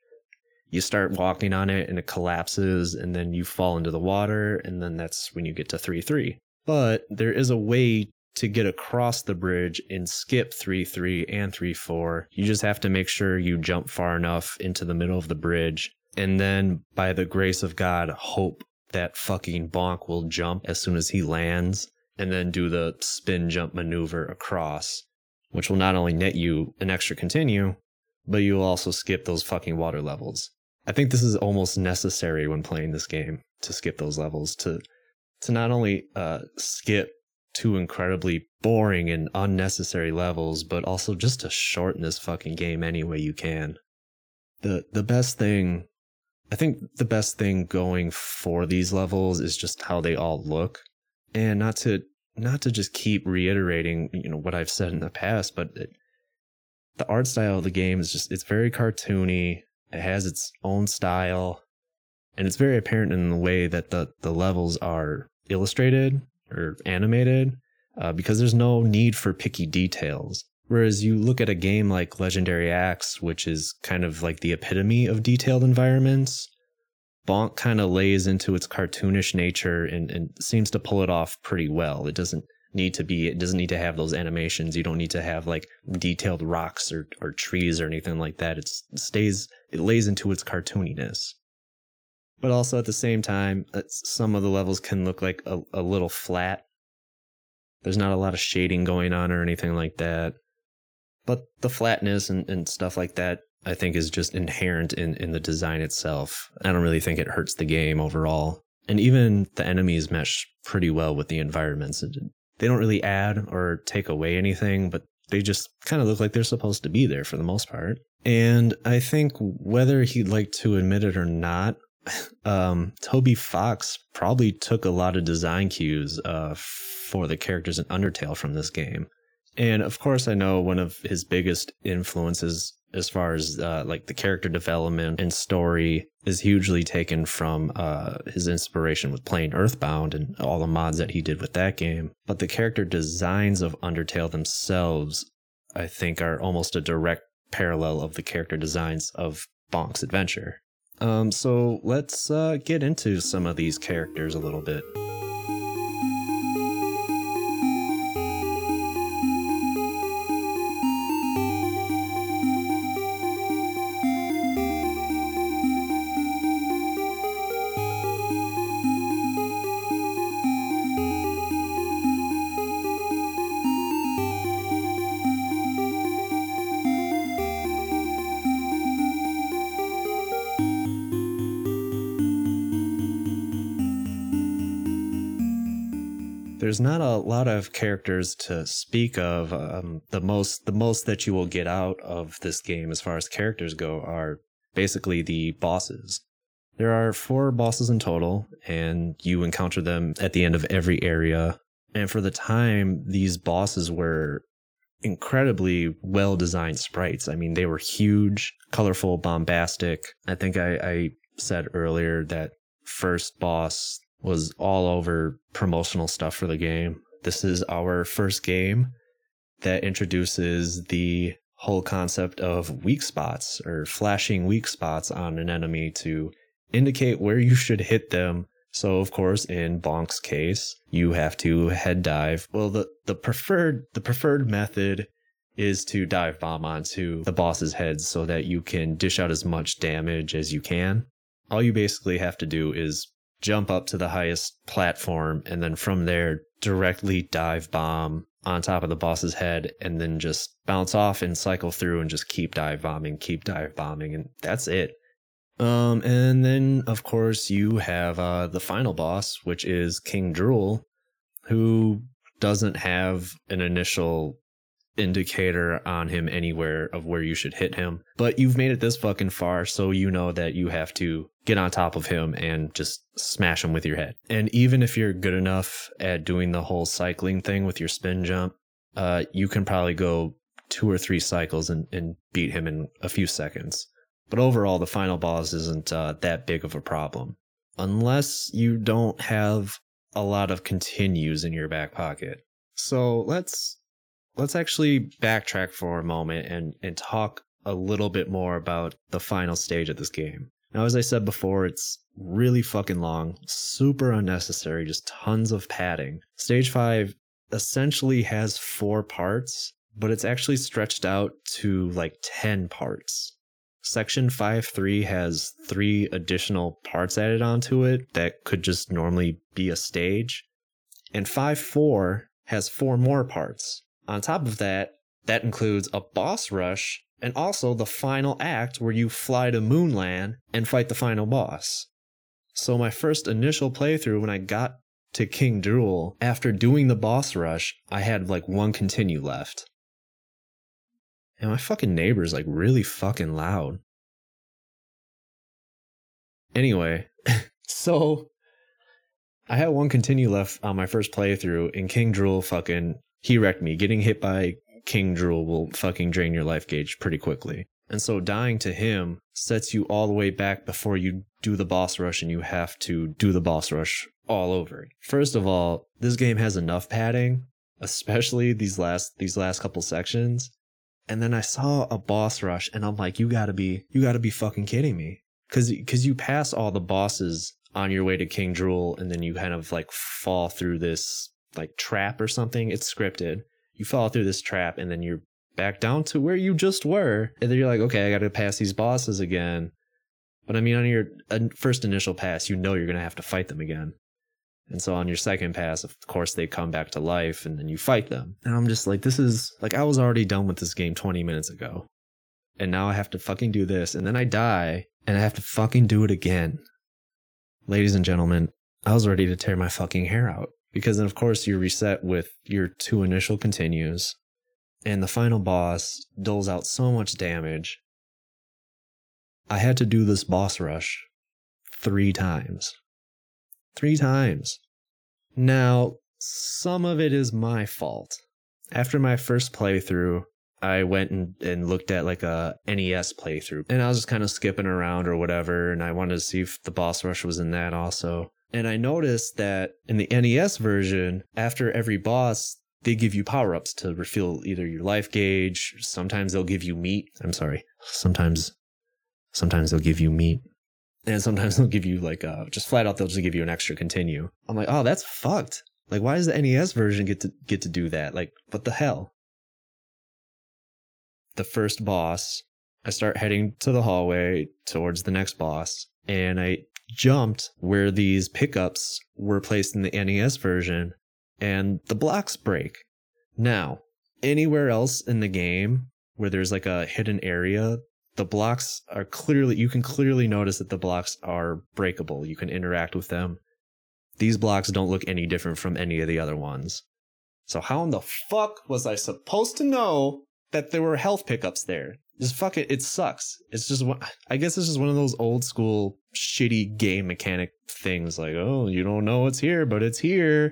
You start walking on it and it collapses, and then you fall into the water, and then that's when you get to 3 3. But there is a way to get across the bridge and skip 3 3 and 3 4. You just have to make sure you jump far enough into the middle of the bridge. And then, by the grace of God, hope that fucking bonk will jump as soon as he lands and then do the spin jump maneuver across, which will not only net you an extra continue, but you'll also skip those fucking water levels. I think this is almost necessary when playing this game to skip those levels to to not only uh, skip two incredibly boring and unnecessary levels, but also just to shorten this fucking game any way you can. The the best thing I think the best thing going for these levels is just how they all look. And not to not to just keep reiterating, you know, what I've said in the past, but it, the art style of the game is just it's very cartoony. It has its own style, and it's very apparent in the way that the, the levels are illustrated or animated uh, because there's no need for picky details. Whereas you look at a game like Legendary Axe, which is kind of like the epitome of detailed environments, Bonk kind of lays into its cartoonish nature and, and seems to pull it off pretty well. It doesn't need to be, it doesn't need to have those animations. You don't need to have like detailed rocks or, or trees or anything like that. It's, it stays, it lays into its cartooniness. But also at the same time, uh, some of the levels can look like a, a little flat. There's not a lot of shading going on or anything like that. But the flatness and, and stuff like that I think is just inherent in, in the design itself. I don't really think it hurts the game overall. And even the enemies mesh pretty well with the environments. They don't really add or take away anything, but they just kind of look like they're supposed to be there for the most part. And I think whether he'd like to admit it or not, um, Toby Fox probably took a lot of design cues uh, for the characters in Undertale from this game. And of course, I know one of his biggest influences as far as uh, like the character development and story is hugely taken from uh, his inspiration with playing Earthbound and all the mods that he did with that game. But the character designs of Undertale themselves, I think, are almost a direct parallel of the character designs of Bonk's Adventure. Um, so let's uh, get into some of these characters a little bit. There's not a lot of characters to speak of. Um, the most the most that you will get out of this game, as far as characters go, are basically the bosses. There are four bosses in total, and you encounter them at the end of every area. And for the time, these bosses were incredibly well designed sprites. I mean, they were huge, colorful, bombastic. I think I, I said earlier that first boss was all over promotional stuff for the game. This is our first game that introduces the whole concept of weak spots or flashing weak spots on an enemy to indicate where you should hit them. So of course, in Bonk's case, you have to head dive. Well, the, the preferred the preferred method is to dive bomb onto the boss's head so that you can dish out as much damage as you can. All you basically have to do is jump up to the highest platform, and then from there, directly dive bomb on top of the boss's head, and then just bounce off and cycle through and just keep dive bombing, keep dive bombing, and that's it. Um, and then of course you have uh, the final boss, which is King Drool, who doesn't have an initial indicator on him anywhere of where you should hit him. But you've made it this fucking far, so you know that you have to get on top of him and just smash him with your head. And even if you're good enough at doing the whole cycling thing with your spin jump, uh, you can probably go two or three cycles and, and beat him in a few seconds. But overall, the final boss isn't uh, that big of a problem. Unless you don't have a lot of continues in your back pocket. So let's let's actually backtrack for a moment and, and talk a little bit more about the final stage of this game. Now, as I said before, it's really fucking long, super unnecessary, just tons of padding. Stage 5 essentially has four parts, but it's actually stretched out to like 10 parts. Section 5.3 has three additional parts added onto it that could just normally be a stage. And 5.4 has four more parts. On top of that, that includes a boss rush and also the final act where you fly to Moonland and fight the final boss. So, my first initial playthrough when I got to King Drool, after doing the boss rush, I had like one continue left. And my fucking neighbor's like really fucking loud. Anyway, so I had one continue left on my first playthrough, and King Drool fucking he wrecked me. Getting hit by King Drool will fucking drain your life gauge pretty quickly. And so dying to him sets you all the way back before you do the boss rush and you have to do the boss rush all over. First of all, this game has enough padding, especially these last these last couple sections. And then I saw a boss rush and I'm like, you gotta be you gotta be fucking kidding me. Cause cause you pass all the bosses on your way to King Drool and then you kind of like fall through this like trap or something. It's scripted. You fall through this trap and then you're back down to where you just were. And then you're like, okay, I got to pass these bosses again. But I mean, on your uh, first initial pass, you know you're going to have to fight them again. And so on your second pass, of course, they come back to life and then you fight them. And I'm just like, this is like, I was already done with this game 20 minutes ago. And now I have to fucking do this. And then I die and I have to fucking do it again. Ladies and gentlemen, I was ready to tear my fucking hair out. Because then, of course, you reset with your two initial continues and the final boss doles out so much damage. I had to do this boss rush three times. Three times. Now, some of it is my fault. After my first playthrough, I went and, and looked at like a NES playthrough and I was just kind of skipping around or whatever. And I wanted to see if the boss rush was in that also. And I noticed that in the NES version, after every boss, they give you power ups to refill either your life gauge. Sometimes they'll give you meat. I'm sorry. Sometimes, sometimes they'll give you meat, and sometimes they'll give you like uh, just flat out. They'll just give you an extra continue. I'm like, oh, that's fucked. Like, why does the NES version get to get to do that? Like, what the hell? The first boss, I start heading to the hallway towards the next boss, and I jumped where these pickups were placed in the NES version and the blocks break. Now, anywhere else in the game where there's like a hidden area, the blocks are clearly, you can clearly notice that the blocks are breakable. You can interact with them. These blocks don't look any different from any of the other ones. So, how in the fuck was I supposed to know that there were health pickups there? Just fuck it, it sucks. It's just one, I guess this is one of those old school shitty game mechanic things like, oh, you don't know it's here, but it's here.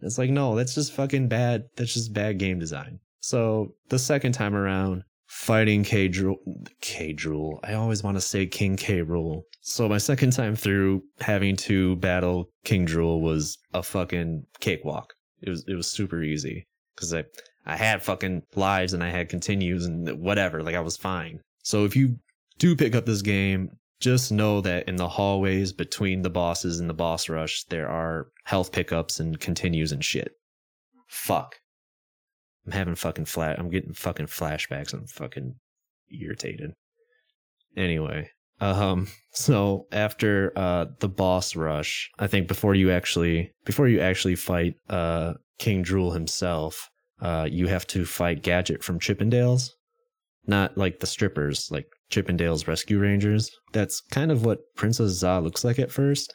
And It's like, no, that's just fucking bad. That's just bad game design. So the second time around, fighting K Drool, K Drool. I always want to say King K Rool. So my second time through having to battle King Drool was a fucking cakewalk. It was it was super easy because I I had fucking lives and I had continues and whatever. Like I was fine. So if you do pick up this game, just know that in the hallways between the bosses and the boss rush, there are health pickups and continues and shit. Fuck. I'm having fucking flat. I'm getting fucking flashbacks. I'm fucking irritated. Anyway, um, so after uh the boss rush, I think before you actually before you actually fight uh King Drool himself, uh, you have to fight Gadget from Chippendales not like the strippers, like Chippendales Rescue Rangers. That's kind of what Princess Za looks like at first.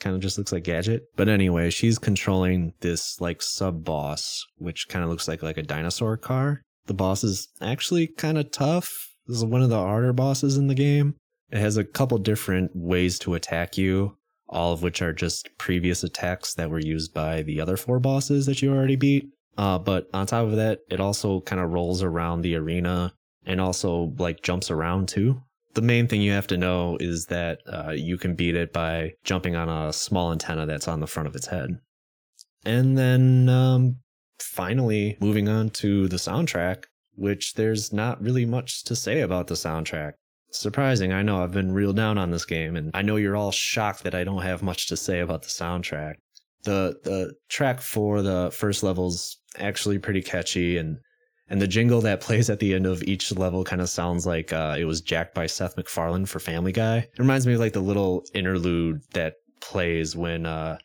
Kind of just looks like Gadget. But anyway, she's controlling this like sub boss, which kind of looks like like a dinosaur car. The boss is actually kind of tough. This is one of the harder bosses in the game. It has a couple different ways to attack you, all of which are just previous attacks that were used by the other four bosses that you already beat. Uh, but on top of that, it also kind of rolls around the arena and also like jumps around too. The main thing you have to know is that uh, you can beat it by jumping on a small antenna that's on the front of its head. And then um, finally, moving on to the soundtrack, which there's not really much to say about the soundtrack. Surprising, I know I've been real down on this game, and I know you're all shocked that I don't have much to say about the soundtrack. The the track for the first level's actually pretty catchy and and the jingle that plays at the end of each level kind of sounds like uh, it was jacked by Seth MacFarlane for Family Guy. It reminds me of like the little interlude that plays when uh,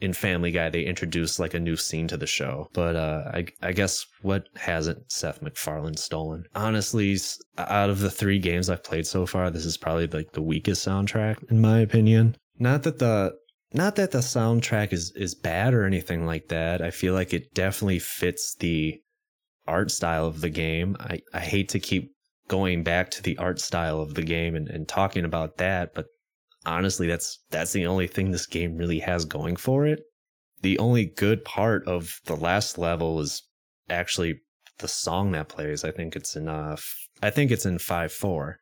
in Family Guy they introduce like a new scene to the show. But uh, I, I guess what hasn't Seth MacFarlane stolen? Honestly, out of the three games I've played so far, this is probably like the weakest soundtrack in my opinion. Not that the not that the soundtrack is is bad or anything like that. I feel like it definitely fits the art style of the game. I, I hate to keep going back to the art style of the game and, and talking about that, but honestly, that's that's the only thing this game really has going for it. The only good part of the last level is actually the song that plays. I think it's in uh I think it's in five four.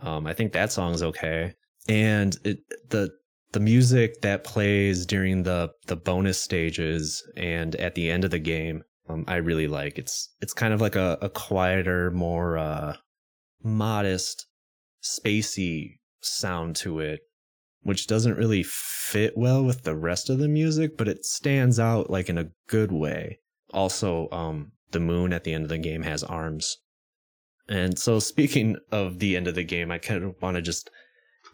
Um, I think that song's okay, and it the the music that plays during the the bonus stages and at the end of the game, um, I really like. It's it's kind of like a, a quieter, more uh, modest, spacey sound to it, which doesn't really fit well with the rest of the music, but it stands out like in a good way. Also, um, the moon at the end of the game has arms. And so, speaking of the end of the game, I kind of want to just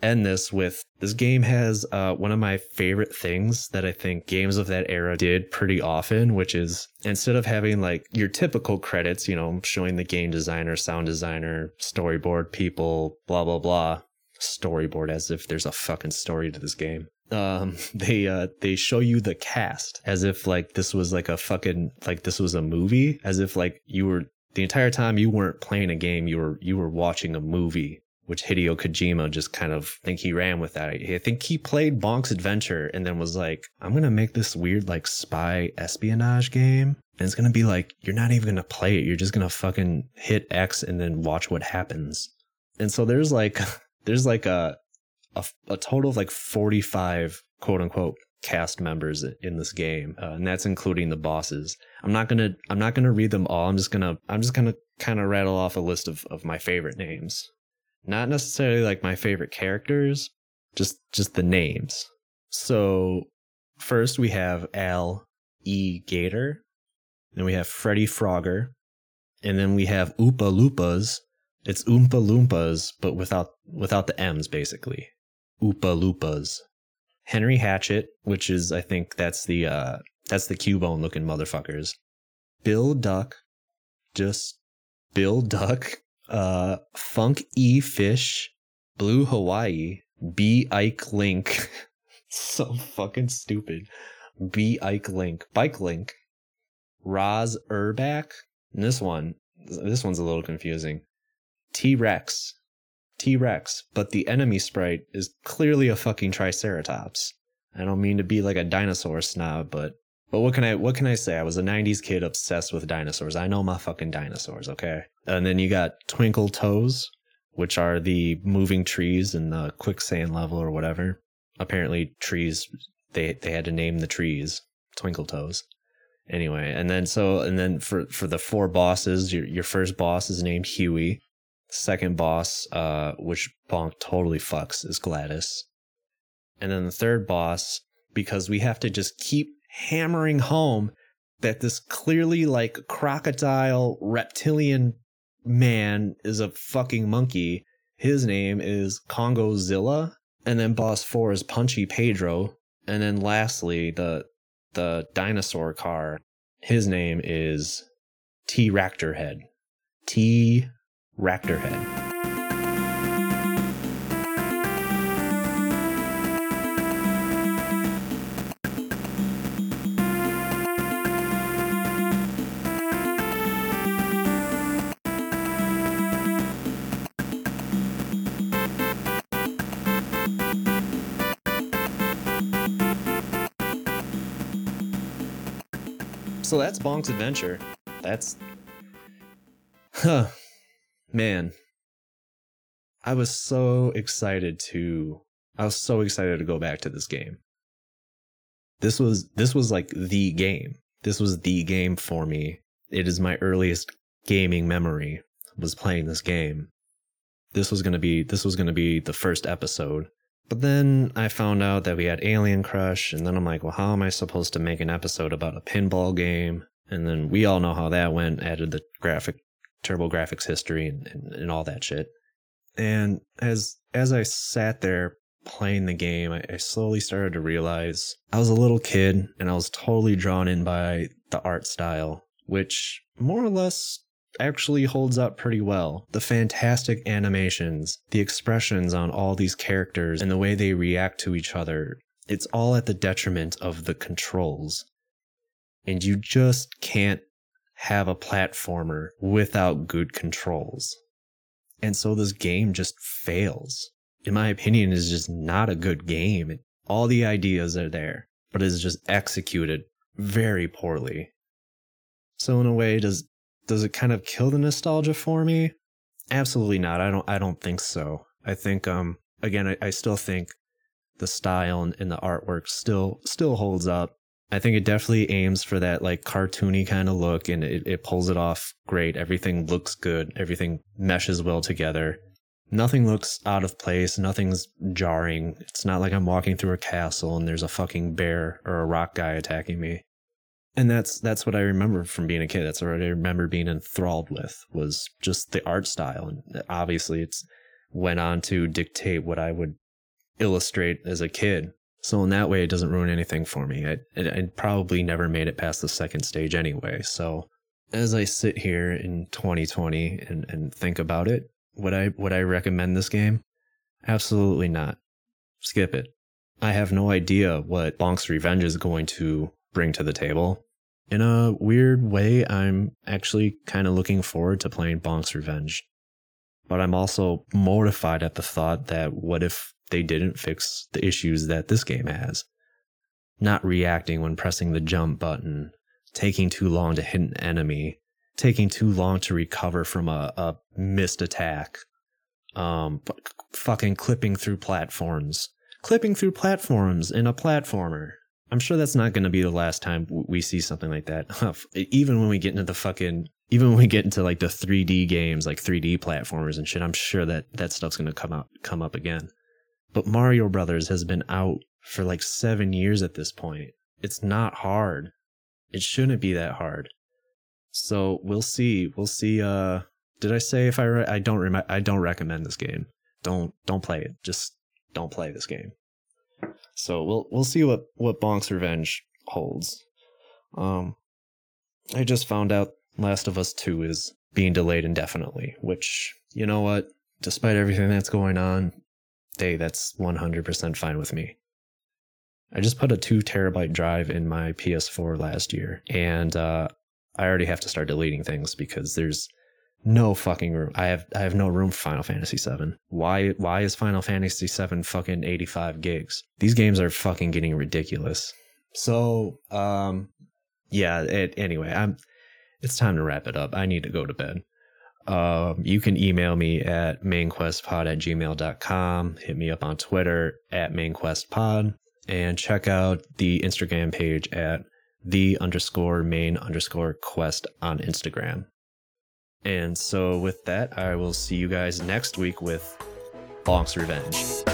end this with this game has uh, one of my favorite things that I think games of that era did pretty often, which is instead of having like your typical credits, you know, showing the game designer, sound designer, storyboard people, blah, blah, blah, storyboard as if there's a fucking story to this game. Um, they uh they show you the cast as if like this was like a fucking like this was a movie, as if like you were the entire time you weren't playing a game, you were you were watching a movie which Hideo Kojima just kind of think he ran with that. I think he played Bonk's Adventure and then was like, I'm to make this weird like spy espionage game. And it's to be like, you're not even to play it. You're just to fucking hit X and then watch what happens. And so there's like, there's like a, a, a total of like 45 quote unquote cast members in this game. Uh, and that's including the bosses. I'm not to, I'm not to read them all. I'm just to, I'm just to kind of rattle off a list of, of my favorite names not necessarily like my favorite characters, just just the names. So first we have Al E. Gator, then we have Freddy Frogger, and then we have Oompa Loompas. It's Oompa Loompas, but without without the M's basically. Oompa Loompas. Henry Hatchet, which is I think that's the uh that's the Cubone looking motherfuckers. Bill Duck, just Bill Duck uh, Funk E Fish, Blue Hawaii, B Ike Link. so fucking stupid. B Ike Link, Bike Link, Roz Urback. And this one, this one's a little confusing. T Rex, T Rex, but the enemy sprite is clearly a fucking Triceratops. I don't mean to be like a dinosaur snob, but but what can I what can I say? I was a 90s kid obsessed with dinosaurs. I know my fucking dinosaurs, okay? And then you got Twinkle Toes, which are the moving trees in the quicksand level or whatever. Apparently trees they they had to name the trees Twinkle Toes. Anyway, and then so and then for for the four bosses, your your first boss is named Huey. Second boss, uh, which Bonk totally fucks, is Gladys. And then the third boss, because we have to just keep hammering home that this clearly like crocodile reptilian man is a fucking monkey. His name is Congozilla. And then boss four is Punchy Pedro. And then lastly, the the dinosaur car. His name is T Raptor Head. T Raptor Head. Bonk's adventure. That's huh. Man. I was so excited to I was so excited to go back to this game. This was this was like the game. This was the game for me. It is my earliest gaming memory was playing this game. This was going to be this was going to be the first episode but then I found out that we had Alien Crush, and then I'm like, well, how am I supposed to make an episode about a pinball game? And then we all know how that went, added the graphic, TurboGrafx history and, and, and all that shit. And as as I sat there playing the game, I, I slowly started to realize I was a little kid and I was totally drawn in by the art style, which more or less actually holds up pretty well. The fantastic animations, the expressions on all these characters, and the way they react to each other, it's all at the detriment of the controls. And you just can't have a platformer without good controls. And so this game just fails. In my opinion, is just not a good game. All the ideas are there, but it's just executed very poorly. So in a way, does does it kind of kill the nostalgia for me? Absolutely not. I don't I don't think so. I think um again I, I still think the style and, and the artwork still still holds up. I think it definitely aims for that like cartoony kind of look and it, it pulls it off great. Everything looks good. Everything meshes well together. Nothing looks out of place. Nothing's jarring. It's not like I'm walking through a castle and there's a fucking bear or a rock guy attacking me. And that's that's what I remember from being a kid. That's what I remember being enthralled with was just the art style. And obviously it's went on to dictate what I would illustrate as a kid. So in that way, it doesn't ruin anything for me. I, I probably never made it past the second stage anyway. So as I sit here in 2020 and, and think about it, would I would I recommend this game? Absolutely not. Skip it. I have no idea what Bonk's Revenge is going to bring to the table. In a weird way, I'm actually kind of looking forward to playing Bonk's Revenge. But I'm also mortified at the thought that what if they didn't fix the issues that this game has. Not reacting when pressing the jump button, taking too long to hit an enemy, taking too long to recover from a, a missed attack, um, fucking clipping through platforms, clipping through platforms in a platformer. I'm sure that's not going to be the last time we see something like that. Even when we get into the fucking, even when we get into like the 3D games, like 3D platformers and shit, I'm sure that that stuff's going to come up, come up again. But Mario Brothers has been out for like seven years at this point. It's not hard. It shouldn't be that hard. So we'll see. We'll see. Uh, did I say if I re- I don't rem- I don't recommend this game. Don't don't play it. Just don't play this game. So we'll we'll see what what Bonk's Revenge holds. Um, I just found out Last of Us Two is being delayed indefinitely, which you know what? Despite everything that's going on, hey, that's 100% fine with me. I just put a two terabyte drive in my PS4 last year, and uh, I already have to start deleting things because there's no fucking room. I have I have no room for Final Fantasy VII. Why why is Final Fantasy VII fucking 85 gigs? These games are fucking getting ridiculous. So um, yeah. It, anyway, I'm. It's time to wrap it up. I need to go to bed. Um, you can email me at mainquestpod at gmail.com. Hit me up on Twitter at mainquestpod and check out the Instagram page at the underscore main underscore quest on Instagram. And so with that, I will see you guys next week with Bonk's Revenge.